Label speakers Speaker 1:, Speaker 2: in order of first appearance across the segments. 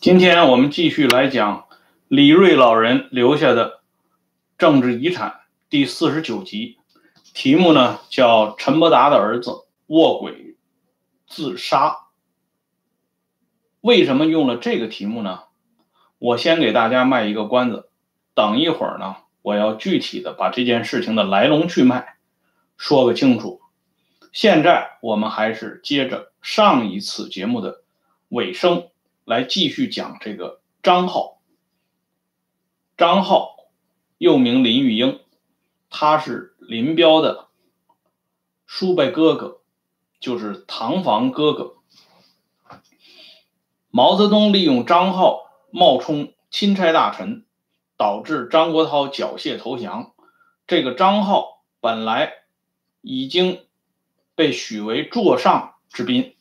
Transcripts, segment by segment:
Speaker 1: 今天我们继续来讲李瑞老人留下的政治遗产第四十九集，题目呢叫陈伯达的儿子卧轨自杀。为什么用了这个题目呢？我先给大家卖一个关子，等一会儿呢，我要具体的把这件事情的来龙去脉说个清楚。现在我们还是接着上一次节目的尾声。来继续讲这个张浩。张浩又名林玉英，他是林彪的叔伯哥哥，就是堂房哥哥。毛泽东利用张浩冒充钦差大臣，导致张国焘缴械投降。这个张浩本来已经被许为座上之宾。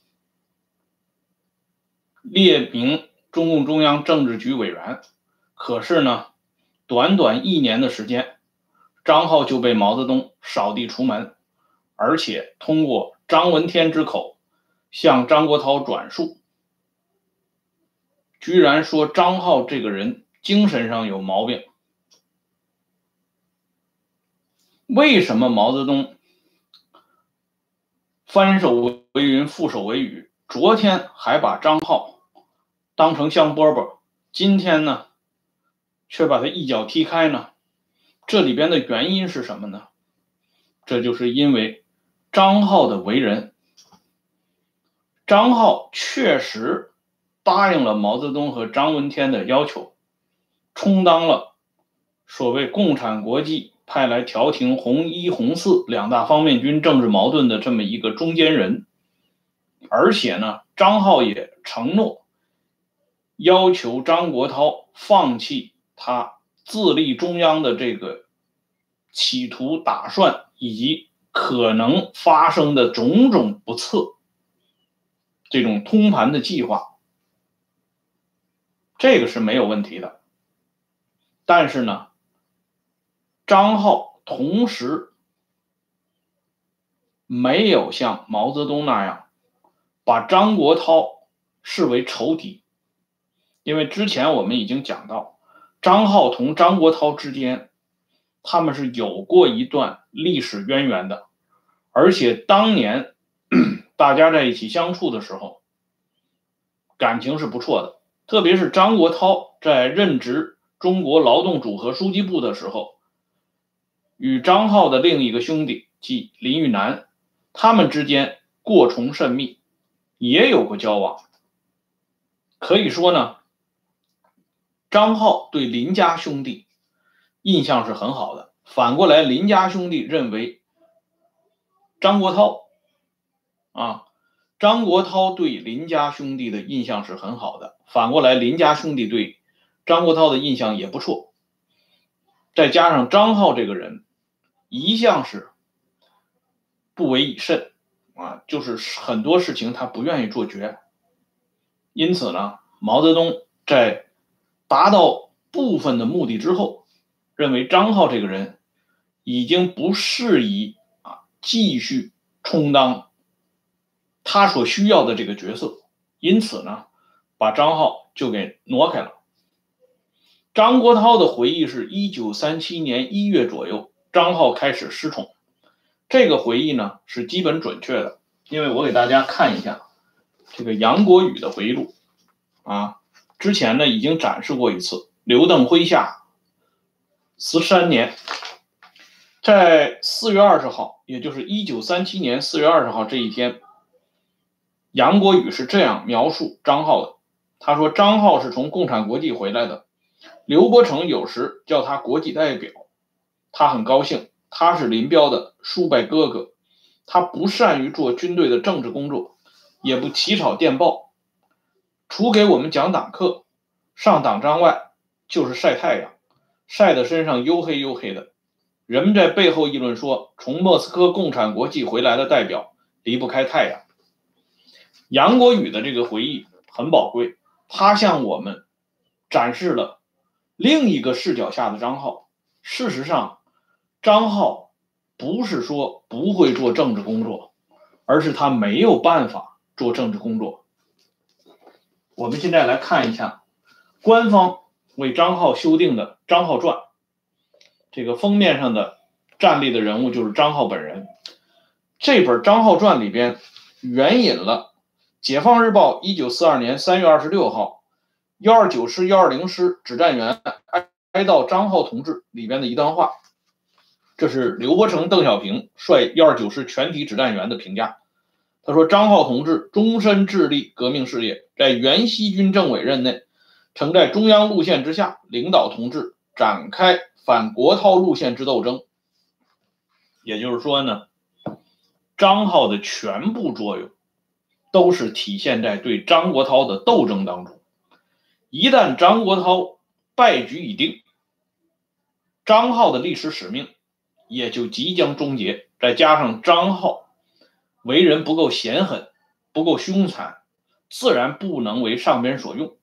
Speaker 1: 列名中共中央政治局委员，可是呢，短短一年的时间，张浩就被毛泽东扫地出门，而且通过张闻天之口向张国焘转述，居然说张浩这个人精神上有毛病。为什么毛泽东翻手为云，覆手为雨？昨天还把张浩。当成香饽饽，今天呢，却把他一脚踢开呢？这里边的原因是什么呢？这就是因为张浩的为人。张浩确实答应了毛泽东和张闻天的要求，充当了所谓共产国际派来调停红一、红四两大方面军政治矛盾的这么一个中间人，而且呢，张浩也承诺。要求张国焘放弃他自立中央的这个企图打算，以及可能发生的种种不测，这种通盘的计划，这个是没有问题的。但是呢，张浩同时没有像毛泽东那样把张国焘视为仇敌。因为之前我们已经讲到，张浩同张国焘之间，他们是有过一段历史渊源的，而且当年 大家在一起相处的时候，感情是不错的。特别是张国焘在任职中国劳动组合书记部的时候，与张浩的另一个兄弟即林玉南，他们之间过从甚密，也有过交往。可以说呢。张浩对林家兄弟印象是很好的，反过来，林家兄弟认为张国焘啊，张国焘对林家兄弟的印象是很好的，反过来，林家兄弟对张国焘的印象也不错。再加上张浩这个人一向是不为以慎啊，就是很多事情他不愿意做绝，因此呢，毛泽东在。达到部分的目的之后，认为张浩这个人已经不适宜啊继续充当他所需要的这个角色，因此呢，把张浩就给挪开了。张国焘的回忆是一九三七年一月左右，张浩开始失宠。这个回忆呢是基本准确的，因为我给大家看一下这个杨国宇的回忆录啊。之前呢已经展示过一次。刘邓麾下十三年，在四月二十号，也就是一九三七年四月二十号这一天，杨国宇是这样描述张浩的：他说，张浩是从共产国际回来的，刘伯承有时叫他国际代表，他很高兴。他是林彪的叔伯哥哥，他不善于做军队的政治工作，也不起草电报。除给我们讲党课、上党章外，就是晒太阳，晒得身上黝黑黝黑的。人们在背后议论说，从莫斯科共产国际回来的代表离不开太阳。杨国宇的这个回忆很宝贵，他向我们展示了另一个视角下的张浩。事实上，张浩不是说不会做政治工作，而是他没有办法做政治工作。我们现在来看一下官方为张浩修订的《张浩传》，这个封面上的站立的人物就是张浩本人。这本《张浩传》里边援引了《解放日报》一九四二年三月二十六号幺二九师幺二零师指战员哀哀悼张浩同志里边的一段话。这是刘伯承、邓小平率幺二九师全体指战员的评价。他说：“张浩同志终身致力革命事业，在原西军政委任内，曾在中央路线之下领导同志展开反国焘路线之斗争。也就是说呢，张浩的全部作用都是体现在对张国焘的斗争当中。一旦张国焘败局已定，张浩的历史使命。”也就即将终结。再加上张浩为人不够显狠，不够凶残，自然不能为上边所用。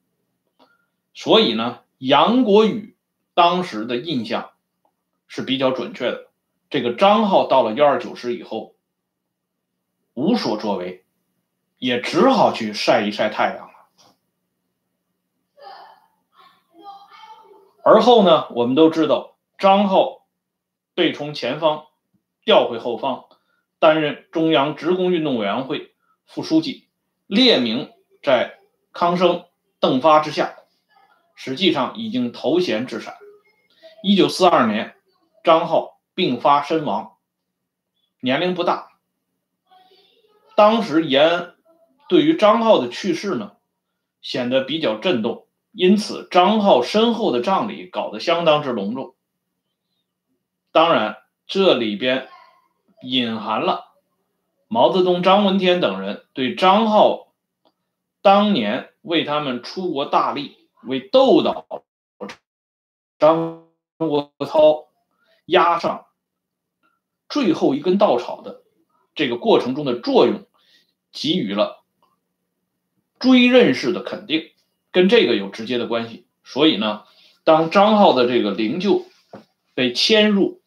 Speaker 1: 所以呢，杨国宇当时的印象是比较准确的。这个张浩到了幺二九师以后，无所作为，也只好去晒一晒太阳了。而后呢，我们都知道张浩。被从前方调回后方，担任中央职工运动委员会副书记，列明在康生、邓发之下，实际上已经头衔致产。一九四二年，张浩病发身亡，年龄不大。当时延安对于张浩的去世呢，显得比较震动，因此张浩身后的葬礼搞得相当之隆重。当然，这里边隐含了毛泽东、张闻天等人对张浩当年为他们出国大力、为斗倒张国焘压上最后一根稻草的这个过程中的作用，给予了追认式的肯定，跟这个有直接的关系。所以呢，当张浩的这个灵柩被迁入。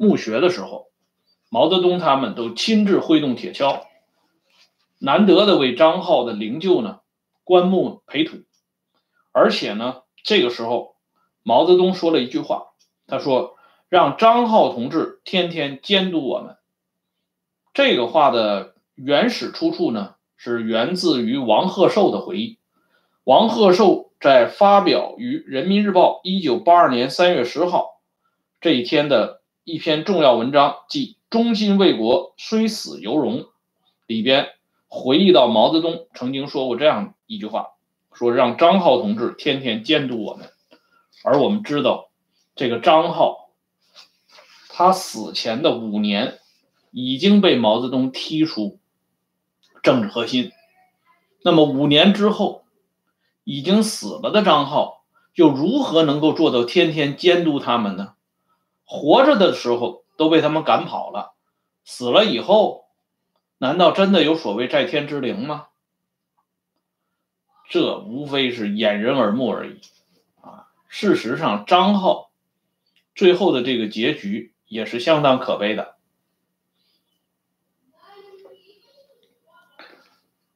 Speaker 1: 墓穴的时候，毛泽东他们都亲自挥动铁锹，难得的为张浩的灵柩呢棺木培土，而且呢，这个时候毛泽东说了一句话，他说：“让张浩同志天天监督我们。”这个话的原始出处呢，是源自于王鹤寿的回忆。王鹤寿在发表于《人民日报》一九八二年三月十号这一天的。一篇重要文章，即“忠心为国，虽死犹荣”里边回忆到毛泽东曾经说过这样一句话：“说让张浩同志天天监督我们。”而我们知道，这个张浩他死前的五年已经被毛泽东踢出政治核心。那么五年之后，已经死了的张浩又如何能够做到天天监督他们呢？活着的时候都被他们赶跑了，死了以后，难道真的有所谓在天之灵吗？这无非是掩人耳目而已啊！事实上，张浩最后的这个结局也是相当可悲的。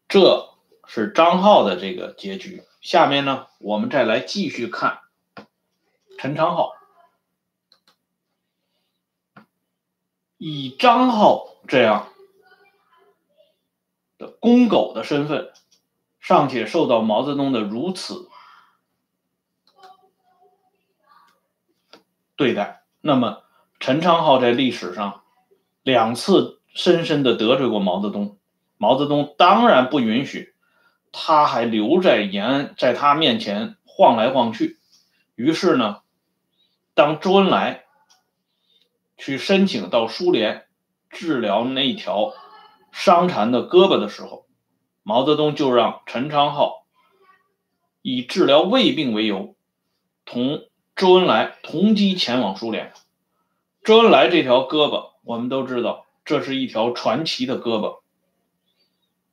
Speaker 1: 这是张浩的这个结局。下面呢，我们再来继续看陈昌浩。以张浩这样的公狗的身份，尚且受到毛泽东的如此对待，那么陈昌浩在历史上两次深深的得罪过毛泽东，毛泽东当然不允许他还留在延安，在他面前晃来晃去。于是呢，当周恩来。去申请到苏联治疗那条伤残的胳膊的时候，毛泽东就让陈昌浩以治疗胃病为由，同周恩来同机前往苏联。周恩来这条胳膊，我们都知道，这是一条传奇的胳膊。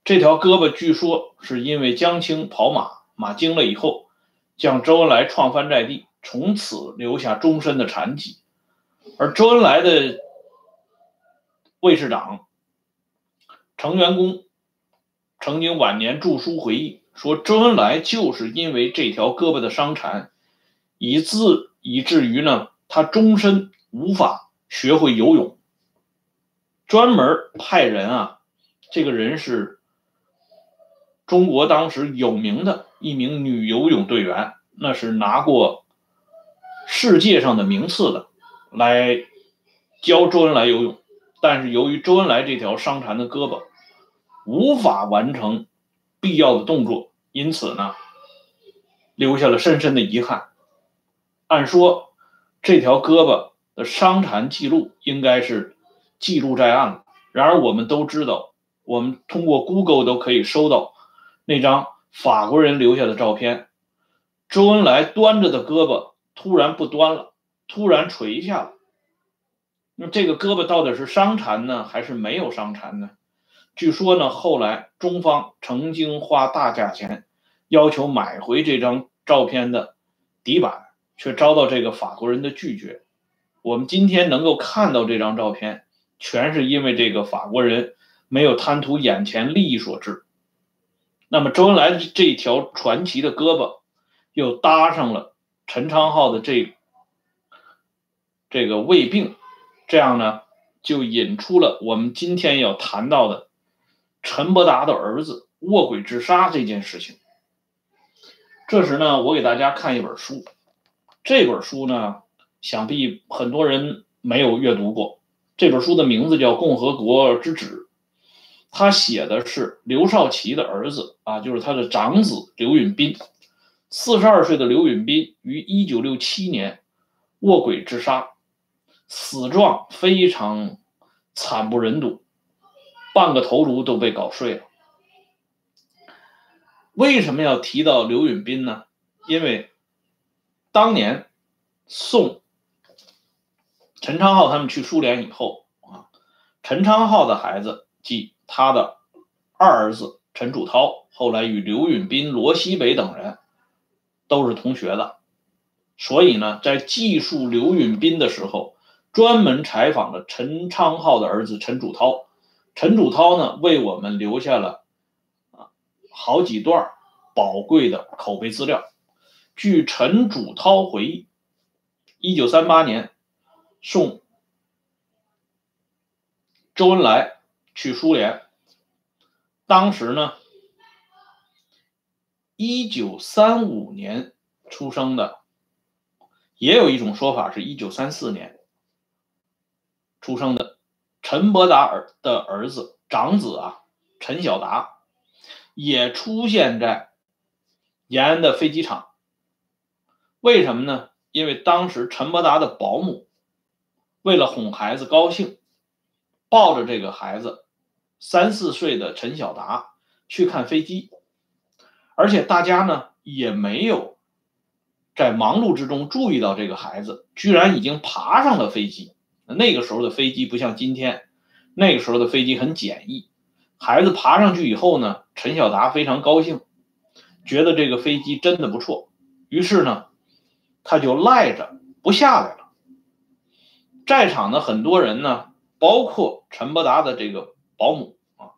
Speaker 1: 这条胳膊据说是因为江青跑马马惊了以后，将周恩来撞翻在地，从此留下终身的残疾。而周恩来的卫士长程元公曾经晚年著书回忆说，周恩来就是因为这条胳膊的伤残，以致以至于呢，他终身无法学会游泳。专门派人啊，这个人是中国当时有名的一名女游泳队员，那是拿过世界上的名次的，来教周恩来游泳。但是由于周恩来这条伤残的胳膊无法完成必要的动作，因此呢，留下了深深的遗憾。按说这条胳膊的伤残记录应该是记录在案了。然而我们都知道，我们通过 Google 都可以收到那张法国人留下的照片。周恩来端着的胳膊突然不端了，突然垂下了。那这个胳膊到底是伤残呢，还是没有伤残呢？据说呢，后来中方曾经花大价钱要求买回这张照片的底板，却遭到这个法国人的拒绝。我们今天能够看到这张照片，全是因为这个法国人没有贪图眼前利益所致。那么周恩来这条传奇的胳膊，又搭上了陈昌浩的这这个胃病。这样呢，就引出了我们今天要谈到的陈伯达的儿子卧轨自杀这件事情。这时呢，我给大家看一本书，这本书呢，想必很多人没有阅读过。这本书的名字叫《共和国之子》，他写的是刘少奇的儿子啊，就是他的长子刘允斌。四十二岁的刘允斌于一九六七年卧轨自杀。死状非常惨不忍睹，半个头颅都被搞碎了。为什么要提到刘允斌呢？因为当年送陈昌浩他们去苏联以后啊，陈昌浩的孩子即他的二儿子陈楚涛，后来与刘允斌、罗西北等人都是同学的，所以呢，在记述刘允斌的时候。专门采访了陈昌浩的儿子陈祖涛，陈祖涛呢为我们留下了啊好几段宝贵的口碑资料。据陈祖涛回忆，一九三八年送周恩来去苏联，当时呢一九三五年出生的，也有一种说法是一九三四年。出生的陈伯达儿的儿子长子啊，陈小达也出现在延安的飞机场。为什么呢？因为当时陈伯达的保姆为了哄孩子高兴，抱着这个孩子三四岁的陈小达去看飞机，而且大家呢也没有在忙碌之中注意到这个孩子居然已经爬上了飞机。那个时候的飞机不像今天，那个时候的飞机很简易。孩子爬上去以后呢，陈小达非常高兴，觉得这个飞机真的不错，于是呢，他就赖着不下来了。在场的很多人呢，包括陈伯达的这个保姆啊，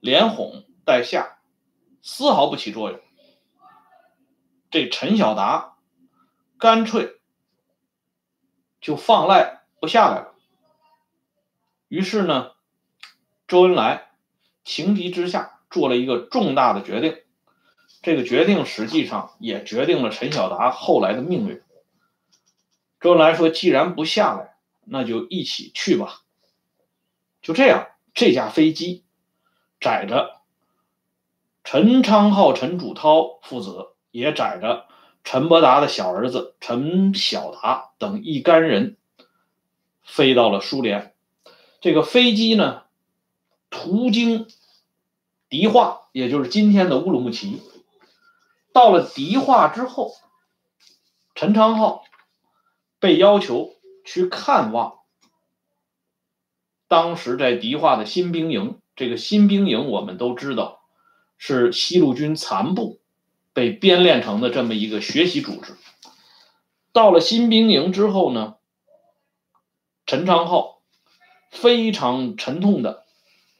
Speaker 1: 连哄带吓，丝毫不起作用。这陈小达干脆就放赖。不下来了，于是呢，周恩来情急之下做了一个重大的决定，这个决定实际上也决定了陈小达后来的命运。周恩来说：“既然不下来，那就一起去吧。”就这样，这架飞机载着陈昌浩、陈祖涛父子，也载着陈伯达的小儿子陈小达等一干人。飞到了苏联，这个飞机呢，途经迪化，也就是今天的乌鲁木齐。到了迪化之后，陈昌浩被要求去看望当时在迪化的新兵营。这个新兵营我们都知道，是西路军残部被编练成的这么一个学习组织。到了新兵营之后呢？陈昌浩非常沉痛的，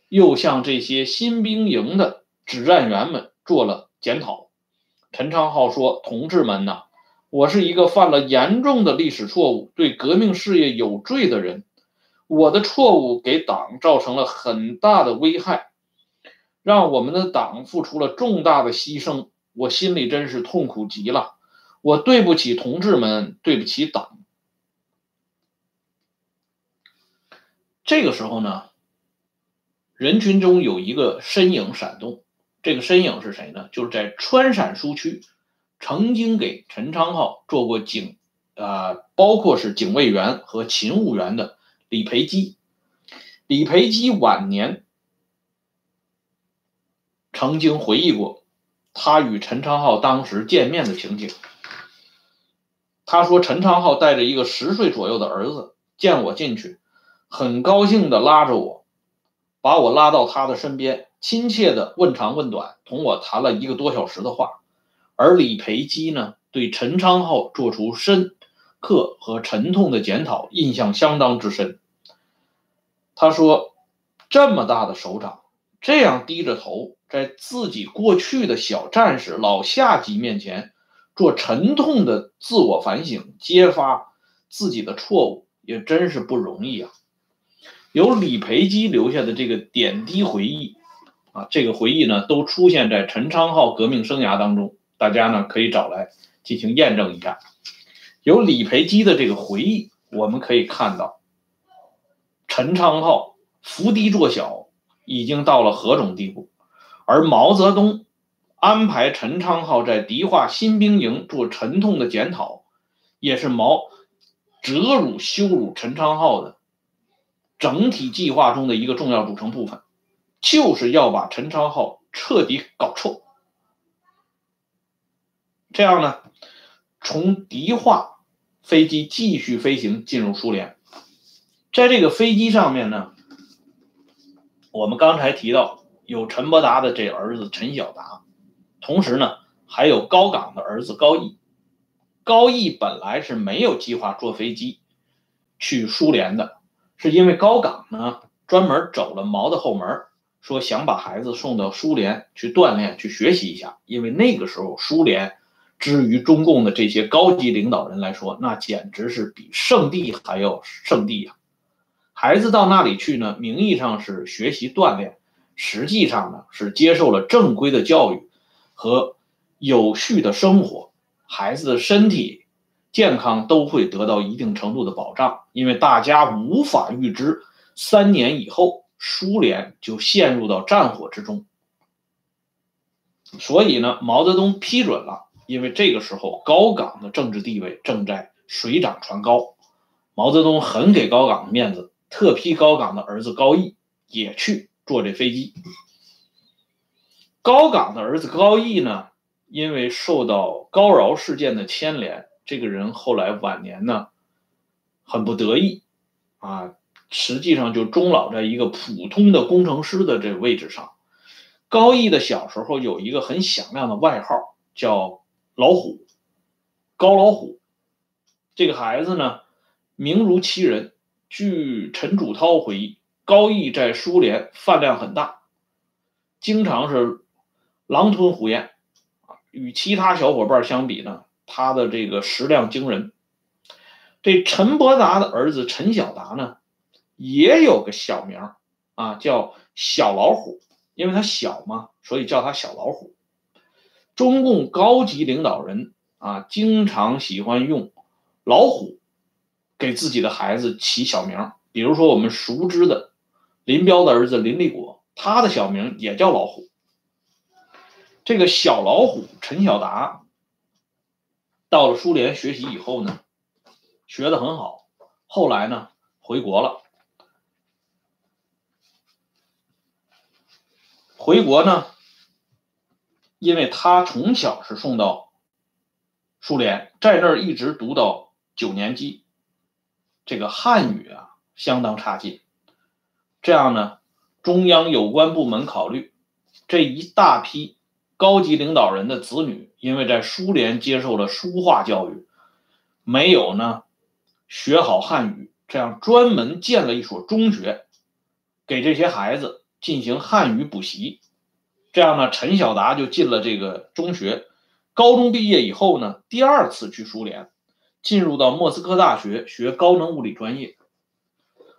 Speaker 1: 又向这些新兵营的指战员们做了检讨。陈昌浩说：“同志们呐，我是一个犯了严重的历史错误、对革命事业有罪的人。我的错误给党造成了很大的危害，让我们的党付出了重大的牺牲。我心里真是痛苦极了。我对不起同志们，对不起党。”这个时候呢，人群中有一个身影闪动。这个身影是谁呢？就是在川陕苏区曾经给陈昌浩做过警，啊，包括是警卫员和勤务员的李培基。李培基晚年曾经回忆过他与陈昌浩当时见面的情景。他说：“陈昌浩带着一个十岁左右的儿子见我进去，很高兴的拉着我，把我拉到他的身边。”亲切的问长问短，同我谈了一个多小时的话。而李培基呢，对陈昌浩做出深刻和沉痛的检讨，印象相当之深。他说：“这么大的首长，这样低着头，在自己过去的小战士、老下级面前做沉痛的自我反省，揭发自己的错误，也真是不容易啊。”由李培基留下的这个点滴回忆。啊，这个回忆呢，都出现在陈昌浩革命生涯当中，大家呢可以找来进行验证一下。有李培基的这个回忆，我们可以看到，陈昌浩伏低作小已经到了何种地步，而毛泽东安排陈昌浩在迪化新兵营做沉痛的检讨，也是毛折辱羞辱陈昌浩的整体计划中的一个重要组成部分。就是要把陈昌浩彻底搞臭，这样呢，从迪化飞机继续飞行进入苏联，在这个飞机上面呢，我们刚才提到有陈伯达的这儿子陈晓达，同时呢还有高岗的儿子高毅。高毅本来是没有计划坐飞机去苏联的，是因为高岗呢专门走了毛的后门。说想把孩子送到苏联去锻炼、去学习一下，因为那个时候苏联，之于中共的这些高级领导人来说，那简直是比圣地还要圣地呀。孩子到那里去呢，名义上是学习锻炼，实际上呢是接受了正规的教育和有序的生活，孩子的身体健康都会得到一定程度的保障，因为大家无法预知三年以后。苏联就陷入到战火之中，所以呢，毛泽东批准了。因为这个时候高岗的政治地位正在水涨船高，毛泽东很给高岗面子，特批高岗的儿子高毅也去坐这飞机。高岗的儿子高毅呢，因为受到高饶事件的牵连，这个人后来晚年呢，很不得意啊。实际上就终老在一个普通的工程师的这个位置上。高毅的小时候有一个很响亮的外号，叫“老虎”，高老虎。这个孩子呢，名如其人。据陈祖涛回忆，高毅在苏联饭量很大，经常是狼吞虎咽。与其他小伙伴相比呢，他的这个食量惊人。这陈伯达的儿子陈晓达呢？也有个小名啊，叫小老虎，因为他小嘛，所以叫他小老虎。中共高级领导人啊，经常喜欢用老虎给自己的孩子起小名，比如说我们熟知的林彪的儿子林立果，他的小名也叫老虎。这个小老虎陈晓达到了苏联学习以后呢，学得很好，后来呢回国了。回国呢，因为他从小是送到苏联，在那儿一直读到九年级，这个汉语啊相当差劲。这样呢，中央有关部门考虑这一大批高级领导人的子女，因为在苏联接受了书画教育，没有呢学好汉语，这样专门建了一所中学，给这些孩子进行汉语补习。这样呢，陈晓达就进了这个中学。高中毕业以后呢，第二次去苏联，进入到莫斯科大学学高能物理专业。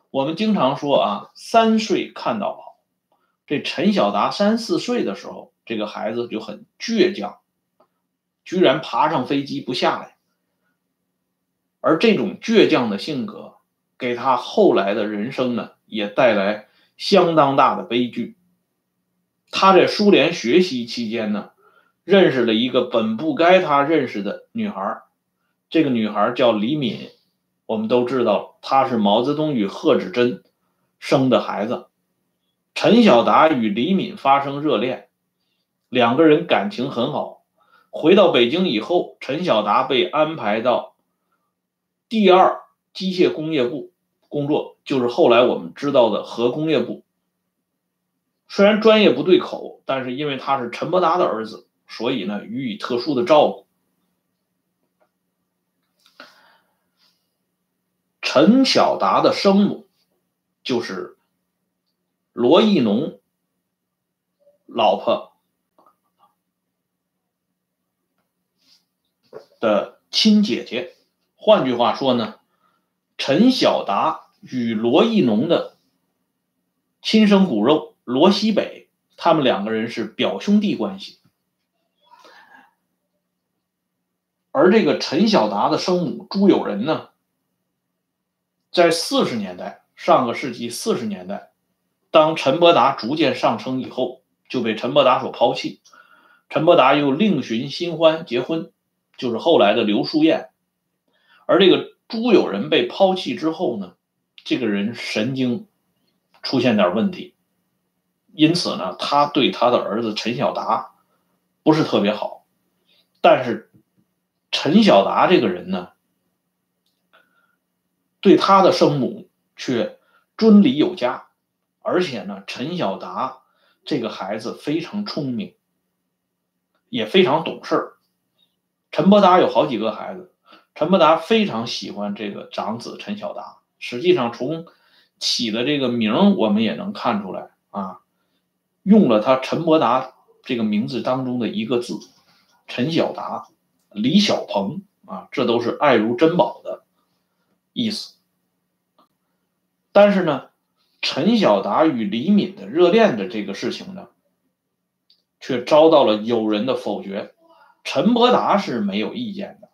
Speaker 1: 我们经常说啊，三岁看到老。这陈晓达三四岁的时候，这个孩子就很倔强，居然爬上飞机不下来。而这种倔强的性格，给他后来的人生呢，也带来相当大的悲剧。他在苏联学习期间呢，认识了一个本不该他认识的女孩，这个女孩叫李敏。我们都知道，她是毛泽东与贺子珍生的孩子。陈晓达与李敏发生热恋，两个人感情很好。回到北京以后，陈晓达被安排到第二机械工业部工作，就是后来我们知道的核工业部。虽然专业不对口，但是因为他是陈伯达的儿子，所以呢予以特殊的照顾。陈晓达的生母就是。罗亦农老婆的亲姐姐，换句话说呢，陈晓达与罗亦农的亲生骨肉罗西北，他们两个人是表兄弟关系。而这个陈晓达的生母朱友仁呢，在四十年代，上个世纪四十年代。当陈伯达逐渐上升以后，就被陈伯达所抛弃。陈伯达又另寻新欢结婚，就是后来的刘淑燕。而这个朱友仁被抛弃之后呢，这个人神经出现点问题，因此呢，他对他的儿子陈晓达不是特别好。但是陈晓达这个人呢，对他的生母却尊礼有加。而且呢，陈晓达这个孩子非常聪明，也非常懂事儿。陈伯达有好几个孩子，陈伯达非常喜欢这个长子陈晓达。实际上，从起的这个名我们也能看出来啊，用了他陈伯达这个名字当中的一个字“陈晓达”、“李小鹏”啊，这都是爱如珍宝的意思。但是呢。陈晓达与李敏的热恋的这个事情呢，却遭到了友人的否决。陈伯达是没有意见的，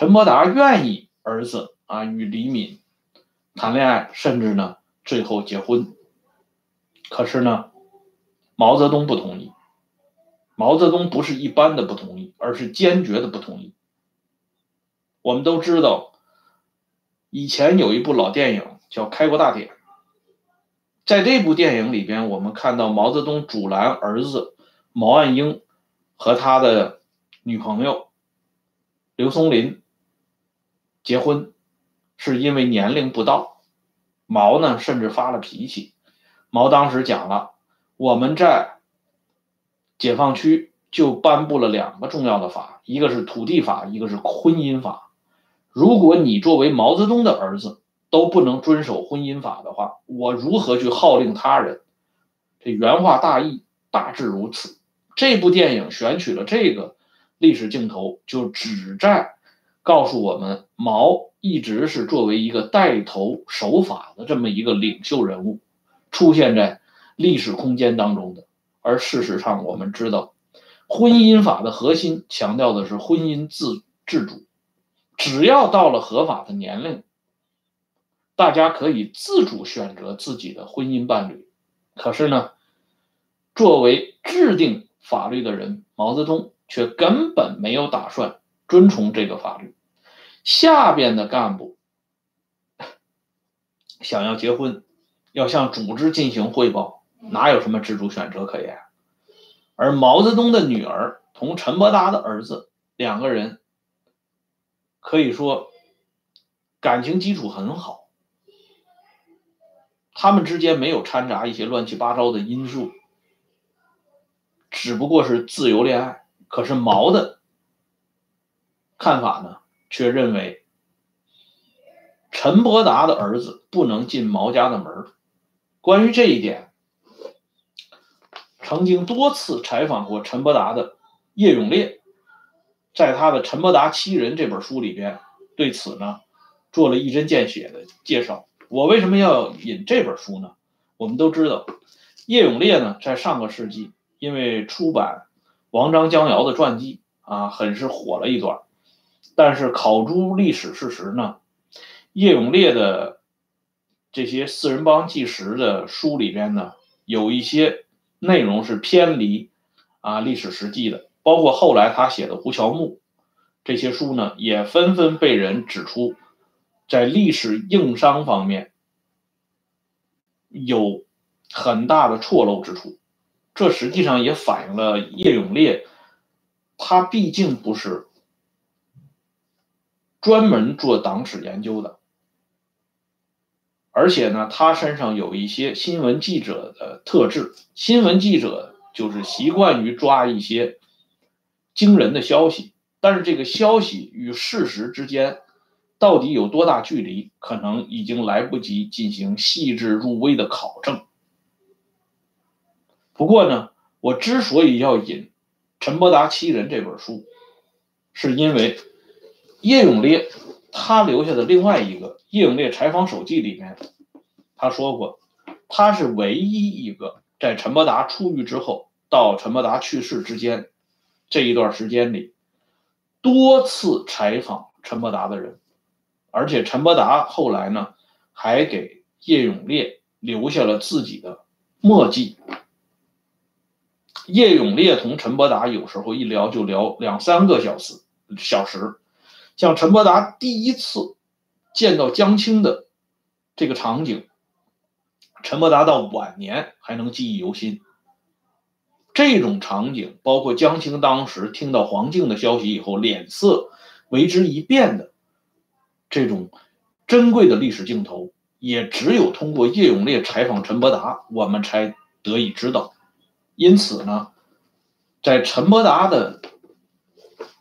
Speaker 1: 陈伯达愿意儿子啊与李敏谈恋爱，甚至呢最后结婚。可是呢，毛泽东不同意。毛泽东不是一般的不同意，而是坚决的不同意。我们都知道，以前有一部老电影叫《开国大典》。在这部电影里边，我们看到毛泽东阻拦儿子毛岸英和他的女朋友刘松林结婚，是因为年龄不到。毛呢，甚至发了脾气。毛当时讲了，我们在解放区就颁布了两个重要的法，一个是土地法，一个是婚姻法。如果你作为毛泽东的儿子，都不能遵守婚姻法的话，我如何去号令他人？这原话大意大致如此。这部电影选取了这个历史镜头，就旨在告诉我们，毛一直是作为一个带头守法的这么一个领袖人物，出现在历史空间当中的。而事实上，我们知道，婚姻法的核心强调的是婚姻自自主，只要到了合法的年龄。大家可以自主选择自己的婚姻伴侣，可是呢，作为制定法律的人，毛泽东却根本没有打算遵从这个法律。下边的干部想要结婚，要向组织进行汇报，哪有什么自主选择可言？而毛泽东的女儿同陈伯达的儿子两个人，可以说感情基础很好。他们之间没有掺杂一些乱七八糟的因素，只不过是自由恋爱。可是毛的看法呢，却认为陈伯达的儿子不能进毛家的门关于这一点，曾经多次采访过陈伯达的叶永烈，在他的《陈伯达七人》这本书里边，对此呢做了一针见血的介绍。我为什么要引这本书呢？我们都知道，叶永烈呢在上个世纪因为出版王张江瑶的传记啊，很是火了一段。但是考诸历史事实呢，叶永烈的这些四人帮纪实的书里边呢，有一些内容是偏离啊历史实际的，包括后来他写的《胡乔木》这些书呢，也纷纷被人指出在历史硬伤方面有很大的错漏之处。这实际上也反映了叶永烈，他毕竟不是。专门做党史研究的，而且呢，他身上有一些新闻记者的特质。新闻记者就是习惯于抓一些惊人的消息，但是这个消息与事实之间到底有多大距离，可能已经来不及进行细致入微的考证。不过呢，我之所以要引《陈伯达七人》这本书，是因为。叶永烈他留下的另外一个《叶永烈采访手记》里面，他说过，他是唯一一个在陈伯达出狱之后到陈伯达去世之间这一段时间里多次采访陈伯达的人，而且陈伯达后来呢还给叶永烈留下了自己的墨迹。叶永烈同陈伯达有时候一聊就聊两三个小时，小时。像陈伯达第一次见到江青的这个场景，陈伯达到晚年还能记忆犹新。这种场景，包括江青当时听到黄静的消息以后脸色为之一变的这种珍贵的历史镜头，也只有通过叶永烈采访陈伯达，我们才得以知道。因此呢，在陈伯达的。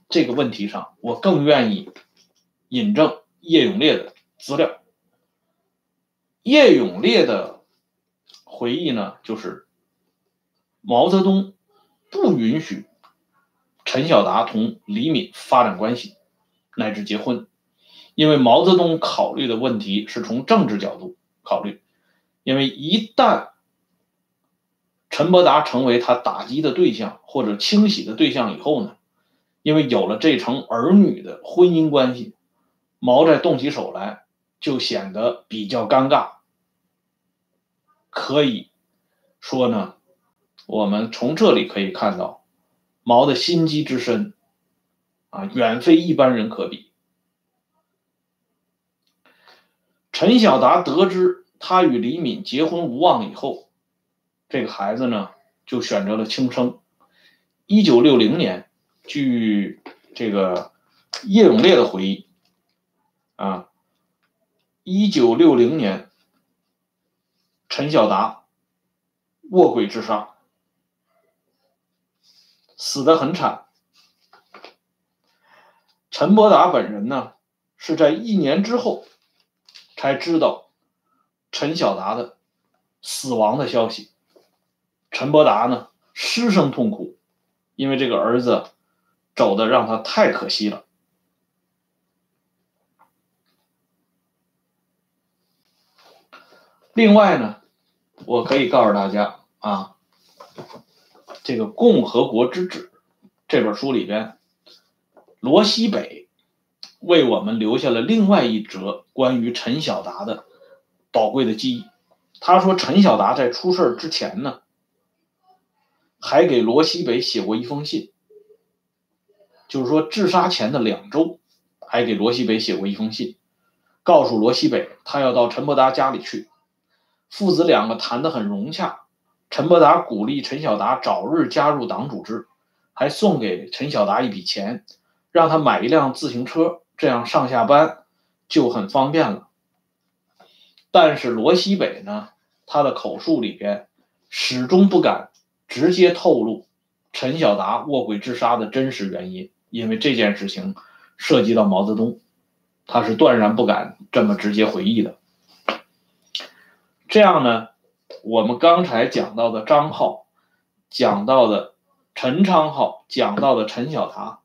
Speaker 1: 这个问题上，我更愿意引证叶永烈的资料。叶永烈的回忆呢，就是毛泽东不允许陈晓达同李敏发展关系乃至结婚，因为毛泽东考虑的问题是从政治角度考虑，因为一旦陈伯达成为他打击的对象或者清洗的对象以后呢？因为有了这层儿女的婚姻关系，毛再动起手来就显得比较尴尬。可以说呢，我们从这里可以看到，毛的心机之深啊，远非一般人可比。陈晓达得知他与李敏结婚无望以后，这个孩子呢就选择了轻生。一九六零年。据这个叶永烈的回忆，啊，一九六零年，陈小达卧轨自杀，死得很惨。陈伯达本人呢，是在一年之后才知道陈小达的死亡的消息。陈伯达呢，失声痛哭，因为这个儿子。走的让他太可惜了。另外呢，我可以告诉大家啊，这个《共和国之治》这本书里边，罗西北为我们留下了另外一则关于陈晓达的宝贵的记忆。他说，陈晓达在出事之前呢，还给罗西北写过一封信。就是说，自杀前的两周，还给罗西北写过一封信，告诉罗西北他要到陈伯达家里去。父子两个谈得很融洽。陈伯达鼓励陈晓达早日加入党组织，还送给陈晓达一笔钱，让他买一辆自行车，这样上下班就很方便了。但是罗西北呢，他的口述里边始终不敢直接透露陈晓达卧轨自杀的真实原因。因为这件事情涉及到毛泽东，他是断然不敢这么直接回忆的。这样呢，我们刚才讲到的张浩，讲到的陈昌浩，讲到的陈小达，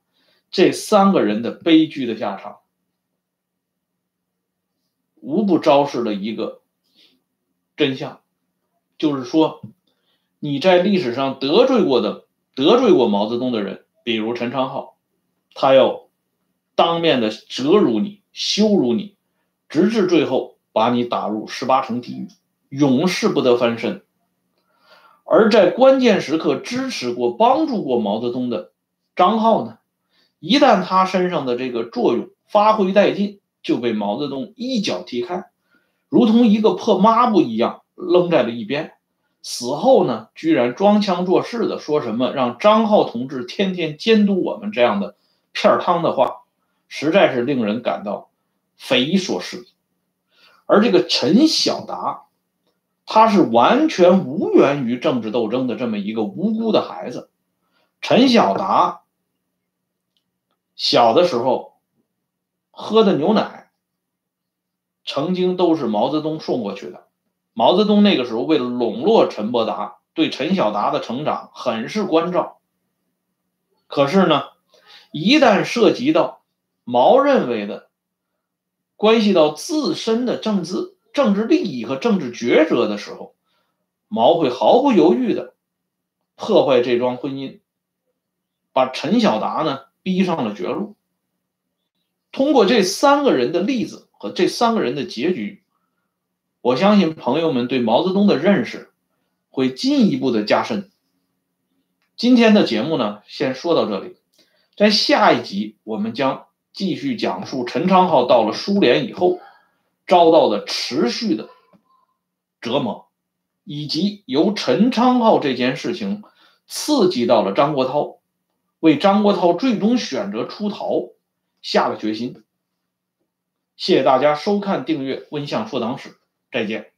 Speaker 1: 这三个人的悲剧的下场，无不昭示了一个真相，就是说，你在历史上得罪过的、得罪过毛泽东的人，比如陈昌浩，他要当面的折辱你。羞辱你，直至最后把你打入十八层地狱，永世不得翻身。而在关键时刻支持过、帮助过毛泽东的张浩呢？一旦他身上的这个作用发挥殆尽，就被毛泽东一脚踢开，如同一个破抹布一样扔在了一边。死后呢，居然装腔作势的说什么让张浩同志天天监督我们这样的片汤的话。实在是令人感到匪夷所思，而这个陈小达，他是完全无缘于政治斗争的这么一个无辜的孩子。陈小达小的时候喝的牛奶，曾经都是毛泽东送过去的。毛泽东那个时候为了笼络陈伯达，对陈小达的成长很是关照。可是呢，一旦涉及到毛认为的，关系到自身的政治政治利益和政治抉择的时候，毛会毫不犹豫的破坏这桩婚姻，把陈小达呢逼上了绝路。通过这三个人的例子和这三个人的结局，我相信朋友们对毛泽东的认识会进一步的加深。今天的节目呢，先说到这里，在下一集我们将。继续讲述陈昌浩到了苏联以后遭到的持续的折磨，以及由陈昌浩这件事情刺激到了张国焘，为张国焘最终选择出逃下了决心。谢谢大家收看、订阅《温相说党史》，再见。